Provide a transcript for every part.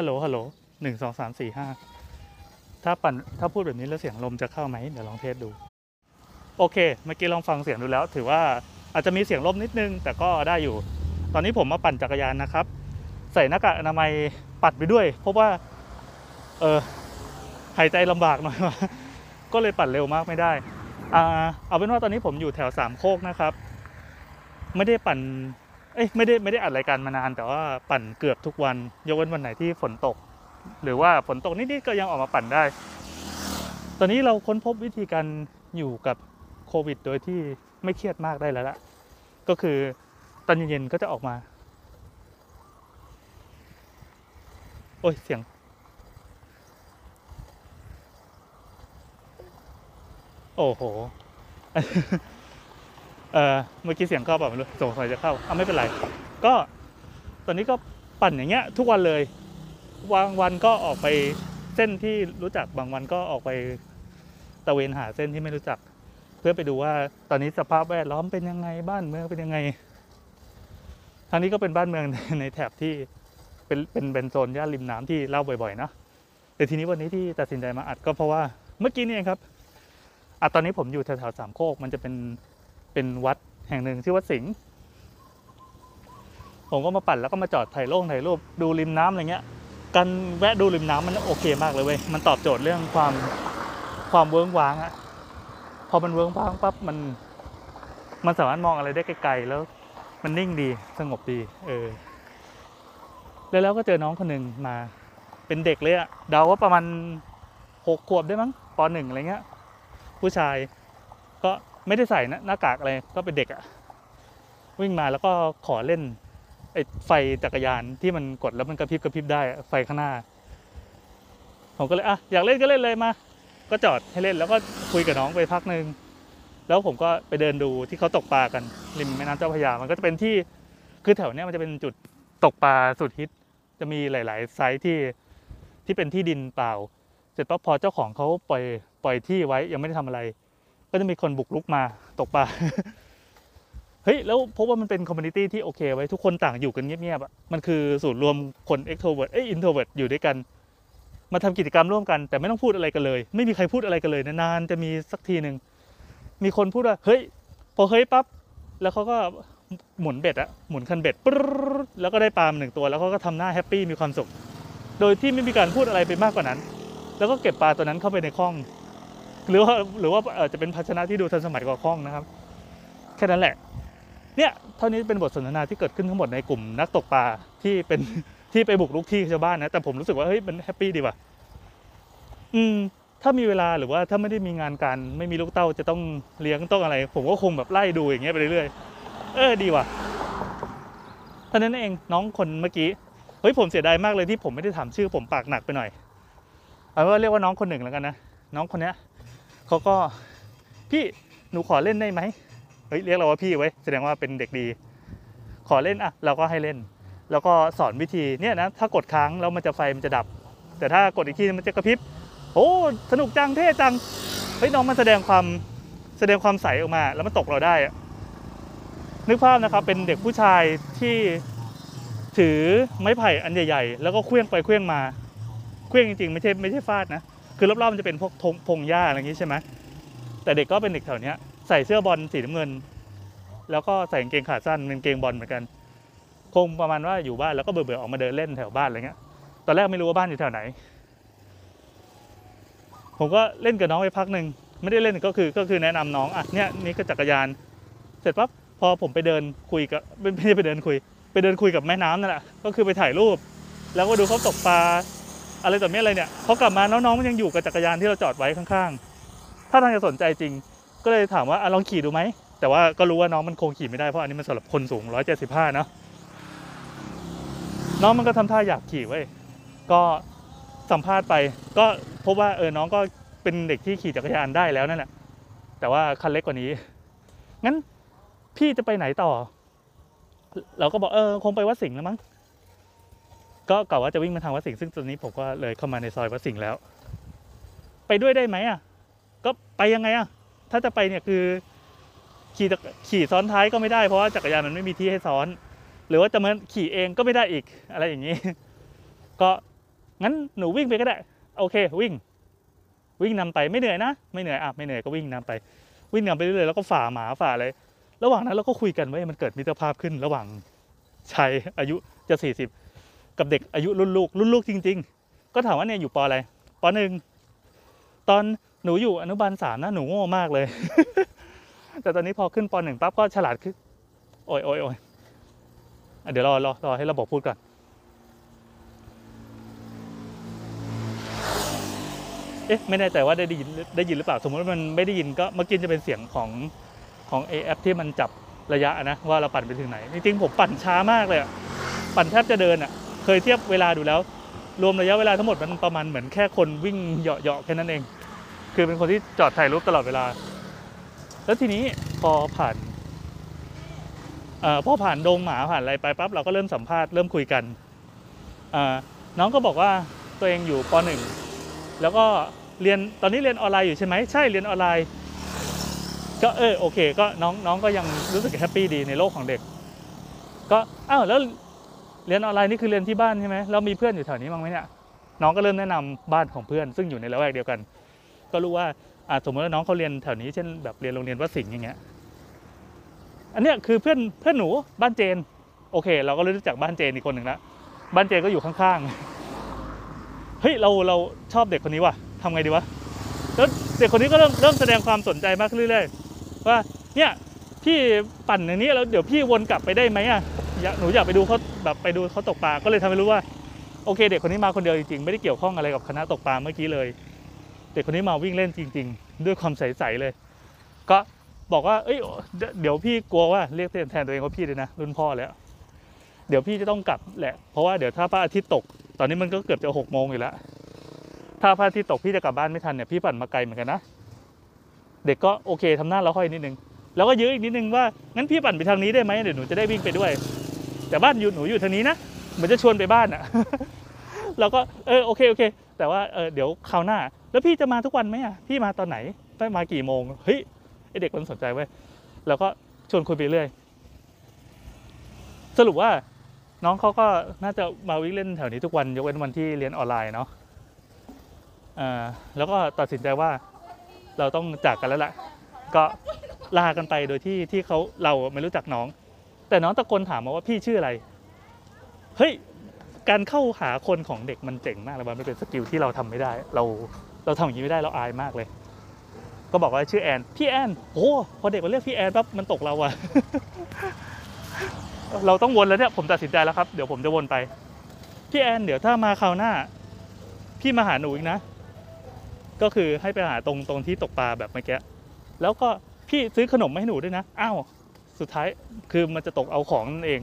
ฮัลโหลฮัลโหลหนึ่งสองสามสี่ห้าถ้าปั่นถ้าพูดแบบนี้แล้วเสียงลมจะเข้าไหมเดี๋ยวลองเทสดู โอเค เมื่อกี้ลองฟังเสียงดูแล้ว ถือว่าอาจจะมีเสียงลมนิดนึง แต่ก็ได้อยู่ ตอนนี้ผมมาปั่นจักรยานนะครับ ใส่หน้ากากอนามัยปัดไปด้วย เพราะว่า เออหายใจลำบากหน่อยว่าก็เลยปั่นเร็วมากไม่ได้อ่าเอาเป็นว่าตอนนี้ผมอยู่แถวสามโคกนะครับ ไม่ได้ปั่น เอ้ยไม่ได้ไม่ได้อัดรายการมานาน แต่ว่าปั่นเกือบทุกวัน ยกเว้นวันไหนที่ฝนตก หรือว่าฝนตกนิดๆก็ยังออกมาปั่นได้ ตอนนี้เราค้นพบวิธีการอยู่กับโควิด โดยที่ไม่เครียดมากได้แล้วละก็คือตอนเย็นๆก็จะออกมา โอ้ยเสียงโอ้โห เออเมื่อกี้เสียงเข้าเปล่าไม่รู้สงสัยจะเข้าเอะไม่เป็นไร ก็ตอนนี้ก็ปั่นอย่างเงี้ย ทุกวันเลยบางวันก็ออกไปเส้นที่รู้จักบางวันก็ออกไปตะเวนหาเส้นที่ไม่รู้จัก เพื่อไปดูว่าตอนนี้สภาพแวดล้อมเป็นยังไงบ้านเมืองเป็นยังไงทางนี้ก็เป็นบ้านเมืองในแถบที่เป็นเป็นเป็นโซนย่านริมน้ำที่เล่าบ่อยๆนะแต่ทีนี้วันนี้ที่ตัดสินใจมาอัดก็เพราะว่าเมื่อกี้นี่เองครับอะตอนนี้ผมอยู่แถวๆสามโคกมันจะเป็น เป็นวัดแห่งหนึ่งชื่อวัดสิงห์ผมก็มาปั่นแล้วก็มาจอดถ่ายรูปถ่ายรูปดูริมน้ำอะไรเงี้ยการแวะดูริมน้ำมันโอเคมากเลยเว้ยมันตอบโจทย์เรื่องความความเวิ้งว้างอะพอมันเวิ้งว้างปั๊บมัน มันสามารถมองอะไรได้ไกลๆแล้ว มันนิ่งดีสงบดี เออ แล้วแล้วก็เจอน้องคนหนึ่งมา เป็นเด็กเลยอะเดาว่าประมาณหกขวบได้มั้งปหนึ่งอะไรเงี้ย ผู้ชาย ไม่ได้ใส่หน้ากากอะไรก็เป็นเด็กอะวิ่งมาแล้วก็ขอเล่นไอ้ไฟจักรยานที่มันกดแล้วมันกระพริบกระพริบได้ไฟข้างหน้า ผมก็เลยอะอยากเล่นก็เล่นเลยมา ก็จอดให้เล่นแล้วก็คุยกับน้องไปพักหนึ่งแล้วผมก็ไปเดินดูที่เขาตกปลากันริมแม่น้ำเจ้าพระยามันก็จะเป็นที่คือแถวเนี้ยมันจะเป็นจุดตกปลาสุดฮิต จะมีหลาย ๆ site ที่ที่เป็นที่ดินเปล่า เสร็จปั๊บพอเจ้าของเขาปล่อยปล่อยที่ไว้ยังไม่ได้ทำอะไร ก็จะมีคนบุกรุกมาตกปลา เฮ้ย แล้วพบว่ามันเป็น community ที่โอเคเว้ยทุกคนต่างอยู่กันเงียบๆอะมันคือศูนย์รวมคน extrovert เอ้ย introvert อยู่ด้วยกัน มาทำกิจกรรมร่วมกัน แต่ไม่ต้องพูดอะไรกันเลย ไม่มีใครพูดอะไรกันเลยนานๆจะมีสักทีหนึ่งมีคนพูดว่าเฮ้ย พอเฮ้ยปั๊บแล้วเขาก็หมุนเบ็ดอะหมุนคันเบ็ดปึ๊ดแล้วก็ได้ปลามาหนึ่งตัว แล้วเขาก็ทำหน้า happy มีความสุข โดยที่ไม่มีการพูดอะไรไปมากกว่านั้น แล้วก็เก็บปลาตัวนั้นเข้าไปในข้อง หรือว่าหรือว่าอ่อจะเป็นภาชนะที่ดูทันสมัยกว่าข้องนะครับ แค่นั้นแหละ เนี่ยเท่านี้เป็นบทสนทนาที่เกิดขึ้นทั้งหมดในกลุ่มนักตกปลาที่เป็นที่ไปบุกรุกที่ชาวบ้านนะแต่ผมรู้สึกว่าเฮ้ยมัน happy ดีว่ะอืมถ้ามีเวลาหรือว่าถ้าไม่ได้มีงานการไม่มีลูกเต้าจะต้องเลี้ยงต้องอะไร ผมก็คงแบบไล่ดูอย่างเงี้ยไปเรื่อยๆเออดีว่ะท่านั้นเองน้องคนเมื่อกี้เฮ้ยผมเสียดายมากเลยที่ผมไม่ได้ถามชื่อผมปากหนักไปหน่อยเอาว่าเรียกว่าน้องคนหนึ่งแล้วกันนะน้องคนเนี้ย เขาก็พี่หนูขอเล่นได้ไหมเฮ้ยเรียกเราว่าพี่ไว้แสดงว่าเป็นเด็กดี ขอเล่นอะเราก็ให้เล่น แล้วก็สอนวิธีเนี่ยนะถ้ากดค้างแล้วมันจะไฟมันจะดับ แต่ถ้ากดอีกทีมันจะกระพริบโอ้สนุกจังเท่จังเฮ้ยน้องมันแสดงความแสดงความใสออกมา แล้วมันตกเราได้อะนึกภาพนะครับเป็นเด็กผู้ชายที่ถือไม้ไผ่อันใหญ่ ๆ แล้วก็เคลื่องไปเคลื่องมาเคลื่องจริงๆ ไม่ใช่ไม่ใช่ฟาดนะ คือรอบๆมันจะเป็นพวกธงพงหญ้าอะไรอย่างนี้ใช่ไหมแต่เด็กก็เป็นเด็กแถวนี้ใส่เสื้อบอลสีน้ำเงิน แล้วก็ใส่กางเกงขาสั้นเป็นกางเกงบอลเหมือนกัน คงประมาณว่าอยู่บ้านแล้วก็เบื่อๆออกมาเดินเล่นแถวบ้านอะไรเงี้ยตอนแรกไม่รู้ว่าบ้านอยู่แถวไหน ผมก็เล่นกับน้องไปพักหนึ่งไม่ได้เล่นก็คือก็คือแนะนำน้องอะเนี่ยนี่ก็จักรยาน เสร็จปั๊บพอผมไปเดินคุยกับไม่ไม่ใช่ไปเดินคุย ไปเดินคุยกับแม่น้ำนั่นแหละก็คือไปถ่ายรูป แล้วก็ดูเขาตกปลา อะไรต่อเนี้อะไรเนี่ยพอกลับมาน้องๆมันยังอยู่กับจักรยานที่เราจอดไว้ข้างๆ ถ้าทางจะสนใจจริง ก็เลยถามว่าอลองขี่ดูไหม แต่ว่าก็รู้ว่าน้องมันคงขี่ไม่ได้เพราะอันนี้มันสำหรับคนสูง 175 เนะน้องมันก็ทำท่าอยากขี่ไว้ยก็สัมภาษณ์ไป ก็พบว่าเออน้องก็เป็นเด็กที่ขี่จักรยานได้แล้วนั่นแหละแต่ว่าคันเล็กกว่านี้ งั้นพี่จะไปไหนต่อ เราก็บอกเออคงไปวัดสิงห์แล้วมั้ง ก็กะว่าจะวิ่งมาทางวัดสิงห์ซึ่งตอนนี้ผมก็เลยเข้ามาในซอยวัดสิงห์แล้ว ไปด้วยได้ไหมอะ ก็ไปยังไงอะ ถ้าจะไปเนี่ยคือ ขี่ขี่ซ้อนท้ายก็ไม่ได้เพราะว่าจักรยานมันไม่มีที่ให้ซ้อน หรือว่าจะมาขี่เองก็ไม่ได้อีกอะไรอย่างนี้ ก็งั้นหนูวิ่งไปก็ได้ โอเค วิ่ง วิ่งนำไปไม่เหนื่อยนะไม่เหนื่อยอะไม่เหนื่อยก็วิ่งนำไป วิ่งนำไปเรื่อยๆแล้วก็ฝ่าหมาฝ่าอะไรระหว่างนั้นเราก็คุยกันว้ยมันเกิดมิตรภาพขึ้นระหว่างชายอายุจะสี่สิบ กับเด็กอายุรุ่นลูกรุ่นลูกจริง ๆ ก็ถามว่าเนี่ยอยู่ปออะไรปหนึ่งตอนหนูอยู่อนุบาลสามนะหนูโง่มากเลย แต่ตอนนี้พอขึ้นปหนึ่งปั๊บก็ฉลาดขึ้นโอ้ยโอ้ยโอ้ยอเดี๋ยวรอรอรอให้ระบบพูดก่อนเอ๊ะไม่แน่ใจว่าได้ยินได้ยินหรือเปล่า สมมติว่ามันไม่ได้ยินก็เมื่อกี้จะเป็นเสียงของของไอแอปที่มันจับระยะนะว่าเราปั่นไปถึงไหนจริงๆผมปั่นช้ามากเลยปั่นแทบจะเดินอะ เคยเทียบเวลาดูแล้ว รวมระยะเวลาทั้งหมดมันประมาณเหมือนแค่คนวิ่งเหาะๆแค่นั้นเอง คือเป็นคนที่จอดถ่ายรูปตลอดเวลา แล้วทีนี้พอผ่านอพอผ่านดงหมาผ่านอะไรไปปั๊บเราก็เริ่มสัมภาษณ์เริ่มคุยกัน น้องก็บอกว่าตัวเองอยู่ปหนึ่งแล้วก็เรียนตอนนี้เรียนออนไลน์อยู่ใช่ไหมใช่เรียนออนไลน์ ก็เออโอเค ก็น้องน้องก็ยังรู้สึกแฮปปี้ดีในโลกของเด็ก ก็อ้าวแล้ว เรียนออนไลน์นี่คือเรียนที่บ้านใช่ไหมแล้วมีเพื่อนอยู่แถวนี้บ้างไหมเนี่ยน้องก็เริ่มแนะนำบ้านของเพื่อน ซึ่งอยู่ในละแวกเดียวกัน ก็รู้ว่าสมมติว่าน้องเขาเรียนแถวนี้เช่นแบบเรียนโรงเรียนวัดสิงห์อย่างเงี้ยอันเนี้ยคือเพื่อนเพื่อนหนูบ้านเจน โอเค เราก็รู้จักบ้านเจนอีกคนหนึ่งละบ้านเจนก็อยู่ข้างๆเฮ้ยเราเราชอบเด็กคนนี้ว่ะทำไงดีวะแล้วเด็กคนนี้ก็เริ่มเริ่มแสดงความสนใจมากขึ้นเรื่อยๆว่าเนี่ยพี่ปั่นอย่างนี้แล้วเดี๋ยวพี่วนกลับไปได้ไหมอะ หนูอยากไปดูเขาแบบไปดูเขาตกปลาก็เลยทำให้รู้ว่า โอเค เด็กคนนี้มาคนเดียวจริงๆ ไม่ได้เกี่ยวข้องอะไรกับคณะตกปลาเมื่อกี้เลย เด็กคนนี้มาวิ่งเล่นจริง ๆ ด้วยความใสๆเลย ก็บอกว่าเอ้ยเดี๋ยวพี่กลัวว่าเรียกแทนตัวเองว่าพี่เลยนะรุ่นพ่อแล้ว เดี๋ยวพี่จะต้องกลับแหละเพราะว่าเดี๋ยวถ้าพระอาทิตย์ตก ตอนนี้มันก็เกือบจะหกโมงอยู่แล้วถ้าพระอาทิตย์ตกพี่จะกลับบ้านไม่ทันเนี่ยพี่ปั่นมาไกลเหมือนกันนะเด็กก็โอเคทำหน้าเราค่อยนิดนึงแล้วก็ยื้ออีกนิดนึงว่างั้นพี่ปั่นไปทางนี้ได้ไหมเดี๋ยวหนูจะได้วิ่งไปด้วย แต่บ้านอยู่หนูอยู่ทางนี้นะเหมือนจะชวนไปบ้านอะเราก็เออโอเคโอเค แต่ว่าเออเดี๋ยวคราวหน้า แล้วพี่จะมาทุกวันไหมอะพี่มาตอนไหนไปมากี่โมงเฮ้ยไอเด็กมันสนใจเว้ยแล้วก็ชวนคุยไปเรื่อย สรุปว่าน้องเขาก็น่าจะมาวิ่งเล่นแถวนี้ทุกวันยกเว้นวันที่เรียนออนไลน์เนาะอ่าแล้วก็ตัดสินใจว่าเราต้องจากกันแล้วล่ะ ก็ลากันไปโดยที่ที่เขาเราไม่รู้จักน้อง แต่น้องตะโกนถามมาว่าพี่ชื่ออะไร เฮ้ย การเข้าหาคนของเด็กมันเจ๋งมากเลยมันเป็นสกิลที่เราทำไม่ได้ เราเราทำอย่างนี้ไม่ได้เราอายมากเลย ก็บอกว่าชื่อแอนพี่แอนโอ้พอเด็กมาเรียกพี่แอนปั๊บมันตกเราอะเราต้องวนแล้วเนี่ยผมตัดสินใจแล้วครับ เดี๋ยวผมจะวนไป พี่แอนเดี๋ยวถ้ามาคราวหน้า พี่มาหาหนูอีกนะ ก็คือให้ไปหาตรงตรงที่ตกปลาแบบเมื่อกี้แล้วก็พี่ซื้อขนมมาให้หนูด้วยนะ อ้าว สุดท้ายคือมันจะตกเอาของนั่นเอง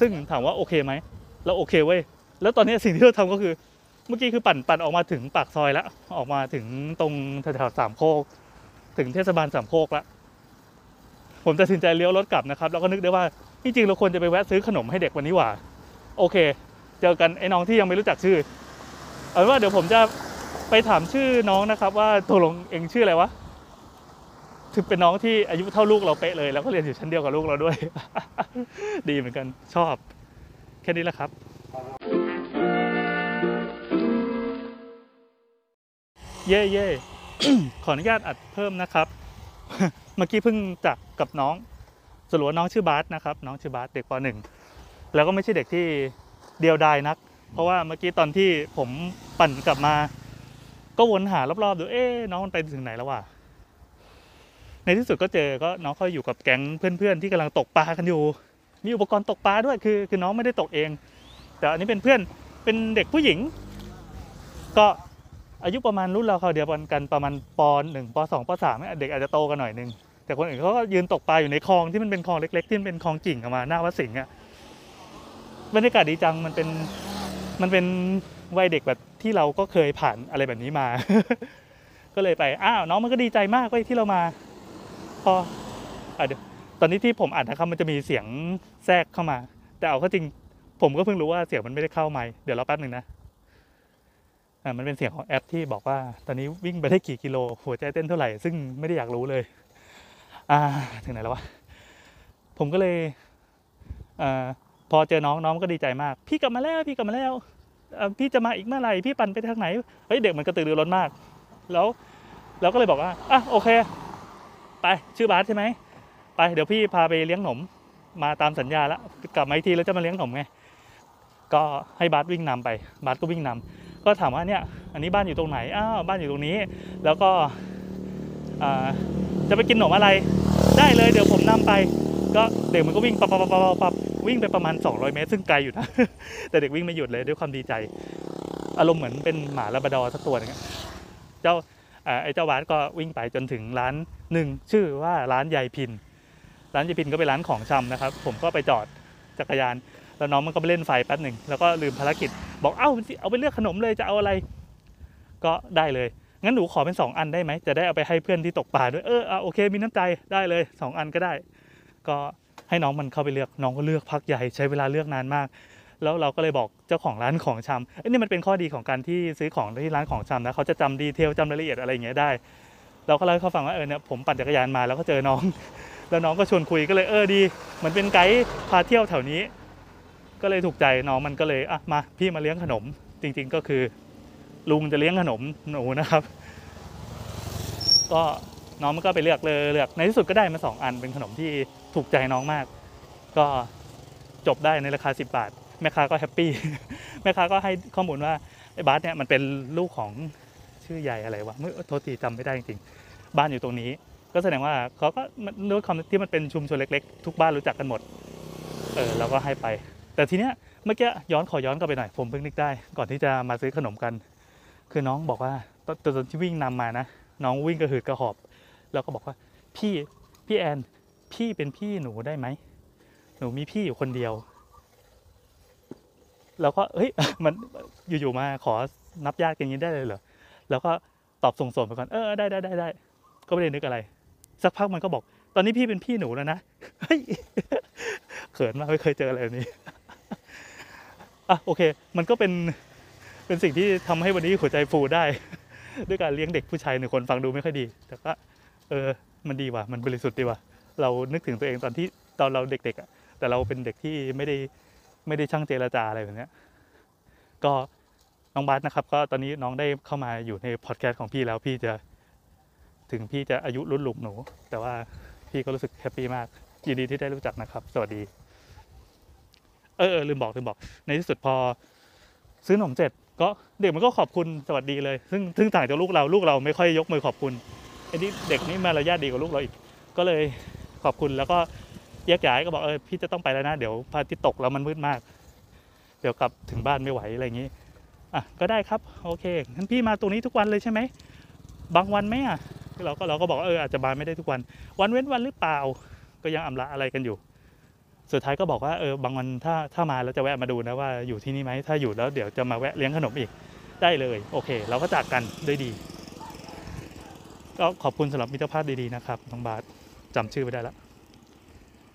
ซึ่งถามว่าโอเคไหมเราโอเคเว้ยแล้วตอนนี้สิ่งที่เราทำก็คือ เมื่อกี้คือปั่นปั่นออกมาถึงปากซอยแล้วออกมาถึงตรงแถวๆสามโคก ถึงเทศบาลสามโคกแล้วผมตัดสินใจเลี้ยวรถกลับนะครับแล้วก็นึกได้ว่าจริงๆเราควรจะไปแวะซื้อขนมให้เด็กวันนี้หว่า โอเค เจอกันไอ้น้องที่ยังไม่รู้จักชื่อ เอาว่าเดี๋ยวผมจะไปถามชื่อน้องนะครับ ว่าตกลงเองชื่ออะไรวะ ถึงเป็นน้องที่อายุเท่าลูกเราเป๊ะเลย แล้วก็เรียนอยู่ชั้นเดียวกับลูกเราด้วย ดีเหมือนกันชอบ แค่นี้แหละครับเย่เย่ขออนุญาตอัดเพิ่มนะครับ เมื่อกี้เพิ่งจากกับน้องสรุปว่าน้องชื่อบาสนะครับ น้องชื่อบาสเด็กปหนึ่งแล้วก็ไม่ใช่เด็กที่เดียวดายนัก เพราะว่าเมื่อกี้ตอนที่ผมปั่นกลับมา ก็วนหารอบๆดูเอ๊ะน้องมันไปถึงไหนแล้ววะ ในที่สุดก็เจอก็น้องเขาอยู่กับแก๊งเพื่อนๆที่กำลังตกปลากันอยู่ มีอุปกรณ์ตกปลาด้วยคือ คือน้องไม่ได้ตกเอง แต่อันนี้เป็นเพื่อนเป็นเด็กผู้หญิง ก็อายุประมาณรุ่นเราเขาเดียวกันประมาณปหนึ่งปสองปสามเด็กอาจจะโตกันหน่อยนึงแต่คนอื่นเขาก็ยืนตกปลาอยู่ในคลองที่มันเป็นคลองเล็ก ๆ ที่มันเป็นคลองกิ่งออกมาหน้าวัดสิงห์อะบรรยากาศดีจังมันเป็นมันเป็นวัยเด็กแบบที่เราก็เคยผ่านอะไรแบบนี้มา ก็เลยไปอ้าวน้องมันก็ดีใจมากเว้ยที่เรามา พออเดี๋ยวตอนนี้ที่ผมอ่านนะครับมันจะมีเสียงแทรกเข้ามา แต่เอาเข้าจริงผมก็เพิ่งรู้ว่าเสียงมันไม่ได้เข้าไมค์เดี๋ยวรอแป๊บหนึ่งนะอ่ามันเป็นเสียงของแอปที่บอกว่า ตอนนี้วิ่งไปได้กี่กิโลหัวใจเต้นเท่าไหร่ซึ่งไม่ได้อยากรู้เลย อ่าถึงไหนแล้ววะผมก็เลยอ่าพอเจอน้องน้องก็ดีใจมาก พี่กลับมาแล้วพี่กลับมาแล้วพี่จะมาอีกเมื่อไหร่พี่ปั่นไปทางไหนเฮ้ยเด็กมันกระตือรือร้นมาก แล้วเราก็เลยบอกว่าอะโอเค ไปชื่อบาสใช่ไหมไปเดี๋ยวพี่พาไปเลี้ยงหนมมาตามสัญญาแล้วกลับมาอีกทีแล้วจะมาเลี้ยงหนมไงก็ให้บาสวิ่งนำไปบาสก็วิ่งนำก็ถามว่าเนี่ยอันนี้บ้านอยู่ตรงไหนอ้าวบ้านอยู่ตรงนี้ แล้วก็จะไปกินหนมอะไร ได้เลยเดี๋ยวผมนำไป ก็เด็กมันก็วิ่งปับปับปับปับวิ่งไปประมาณ 200 เมตร ซึ่งไกลอยู่นะ แต่เด็กวิ่งไม่หยุดเลยด้วยความดีใจ อารมณ์เหมือนเป็นหมาลาบดอสักตัวหนึงเจ้า ไอ้เจ้าวาดก็วิ่งไปจนถึงร้านหนึ่งชื่อว่าร้านยายพิน ร้านยายพินก็เป็นร้านของชำนะครับ ผมก็ไปจอดจักรยาน แล้วน้องมันก็ไปเล่นไฟแป๊บหนึ่งแล้วก็ลืมภารกิจ บอกเอ้าเอาไปเลือกขนมเลยจะเอาอะไร ก็ได้เลยงั้นหนูขอเป็นสองอันได้ไหมจะได้เอาไปให้เพื่อนที่ตกปลาด้วยเออเอโอเคมีน้ำใจได้เลยสองอันก็ได้ ก็ให้น้องมันเข้าไปเลือกน้องก็เลือกพักใหญ่ใช้เวลาเลือกนานมาก แล้วเราก็เลยบอกเจ้าของร้านของชำเอ้ยนี่มันเป็นข้อดีของการที่ซื้อของที่ร้านของชำนะเขาจะจำดีเทลจำรายละเอียดอะไรอย่างเงี้ยได้ เราก็เล่าให้เขาฟังว่าเออเนี่ยผมปั่นจักรยานมาแล้วก็เจอน้อง แล้วน้องก็ชวนคุยก็เลยเออดีเหมือนเป็นไกด์พาเที่ยวแถวนี้ ก็เลยถูกใจน้องมันก็เลยอะมาพี่มาเลี้ยงขนม จริง ๆ ก็คือ ลุงจะเลี้ยงขนมหนูนะครับ ก็น้องมันก็ไปเลือกเลยเลือกในที่สุดก็ได้มาสองอันเป็นขนมที่ถูกใจน้องมาก ก็จบได้ในราคา 10 บาท แม่ค้าก็ happy แม่ค้าก็ให้ข้อมูลว่าไอ้บาสเนี่ยมันเป็นลูกของชื่อใหญ่อะไรวะเมื่อโทษทีจำไม่ได้จริงๆ บ้านอยู่ตรงนี้ ก็แสดงว่าเขาก็ด้วยความที่มันเป็นชุมชนเล็กๆ ทุกบ้านรู้จักกันหมด เออเราก็ให้ไป แต่ทีเนี้ยเมื่อกี้ย้อนขอย้อนกลับไปหน่อย ผมเพิ่งนึกได้ ก่อนที่จะมาซื้อขนมกัน คือน้องบอกว่าตอนตอนที่วิ่งนำมานะ น้องวิ่งกระหืดกระหอบ แล้วก็บอกว่าพี่พี่แอนพี่เป็นพี่หนูได้ไหมหนูมีพี่อยู่คนเดียว แล้วก็เฮ้ยมันอยู่ๆมาขอนับญาติกันนี้ได้เลยเหรอแล้วก็ตอบส่งๆไปก่อนเออได้ได้ได้ได้ก็ไม่ได้นึกอะไร สักพักมันก็บอก ตอนนี้พี่เป็นพี่หนูแล้วนะเฮ้ยเขินมากไม่เคยเจออะไรแบบนี้อะโอเค มันก็เป็นเป็นสิ่งที่ทำให้วันนี้หัวใจฟูได้ ด้วยการเลี้ยงเด็กผู้ชายหนึ่งคนฟังดูไม่ค่อยดี แต่ก็เออมันดีว่ะมันบริสุทธิ์ดีว่ะเรานึกถึงตัวเองตอนที่ตอนเราเด็กๆอะแต่เราเป็นเด็กที่ไม่ได้ ไม่ได้ช่างเจรจาอะไรแบบนี้ก็น้องบาสนะครับ ก็ตอนนี้น้องได้เข้ามาอยู่ในพอดแคสต์ของพี่แล้วพี่จะถึงพี่จะอายุรุ่นลุงหนู แต่ว่าพี่ก็รู้สึก happy มากยินดีที่ได้รู้จักนะครับ สวัสดีเออเออลืมบอกลืมบอก ในที่สุดพอ ซื้อขนมเสร็จก็เด็กมันก็ขอบคุณสวัสดีเลย ซึ่งซึ่งต่างจากลูกเราลูกเราไม่ค่อยยกมือขอบคุณไอ้นี่เด็กนี่มารยาทดีกว่าลูกเราอีก ก็เลยขอบคุณแล้วก็ แยกย้ายก็บอกเออพี่จะต้องไปแล้วนะ เดี๋ยวพระอาทิตย์ตกแล้วมันมืดมาก เดี๋ยวกลับถึงบ้านไม่ไหวอะไรอย่างนี้อะก็ได้ครับโอเคงั้นพี่มาตรงนี้ทุกวันเลยใช่ไหมบางวันไหมอะเราก็เราก็บอกเอออาจจะมาไม่ได้ทุกวัน วันเว้นวันหรือเปล่า ก็ยังอำละอะไรกันอยู่ สุดท้ายก็บอกว่าเออบางวันถ้าถ้ามาแล้วจะแวะมาดูนะว่าอยู่ที่นี่ไหมถ้าอยู่แล้วเดี๋ยวจะมาแวะเลี้ยงขนมอีกได้เลยโอเค เราก็จากกันด้วยดี ก็ขอบคุณสำหรับมิตรภาพดีๆนะครับน้องบาสจำชื่อไม่ได้และ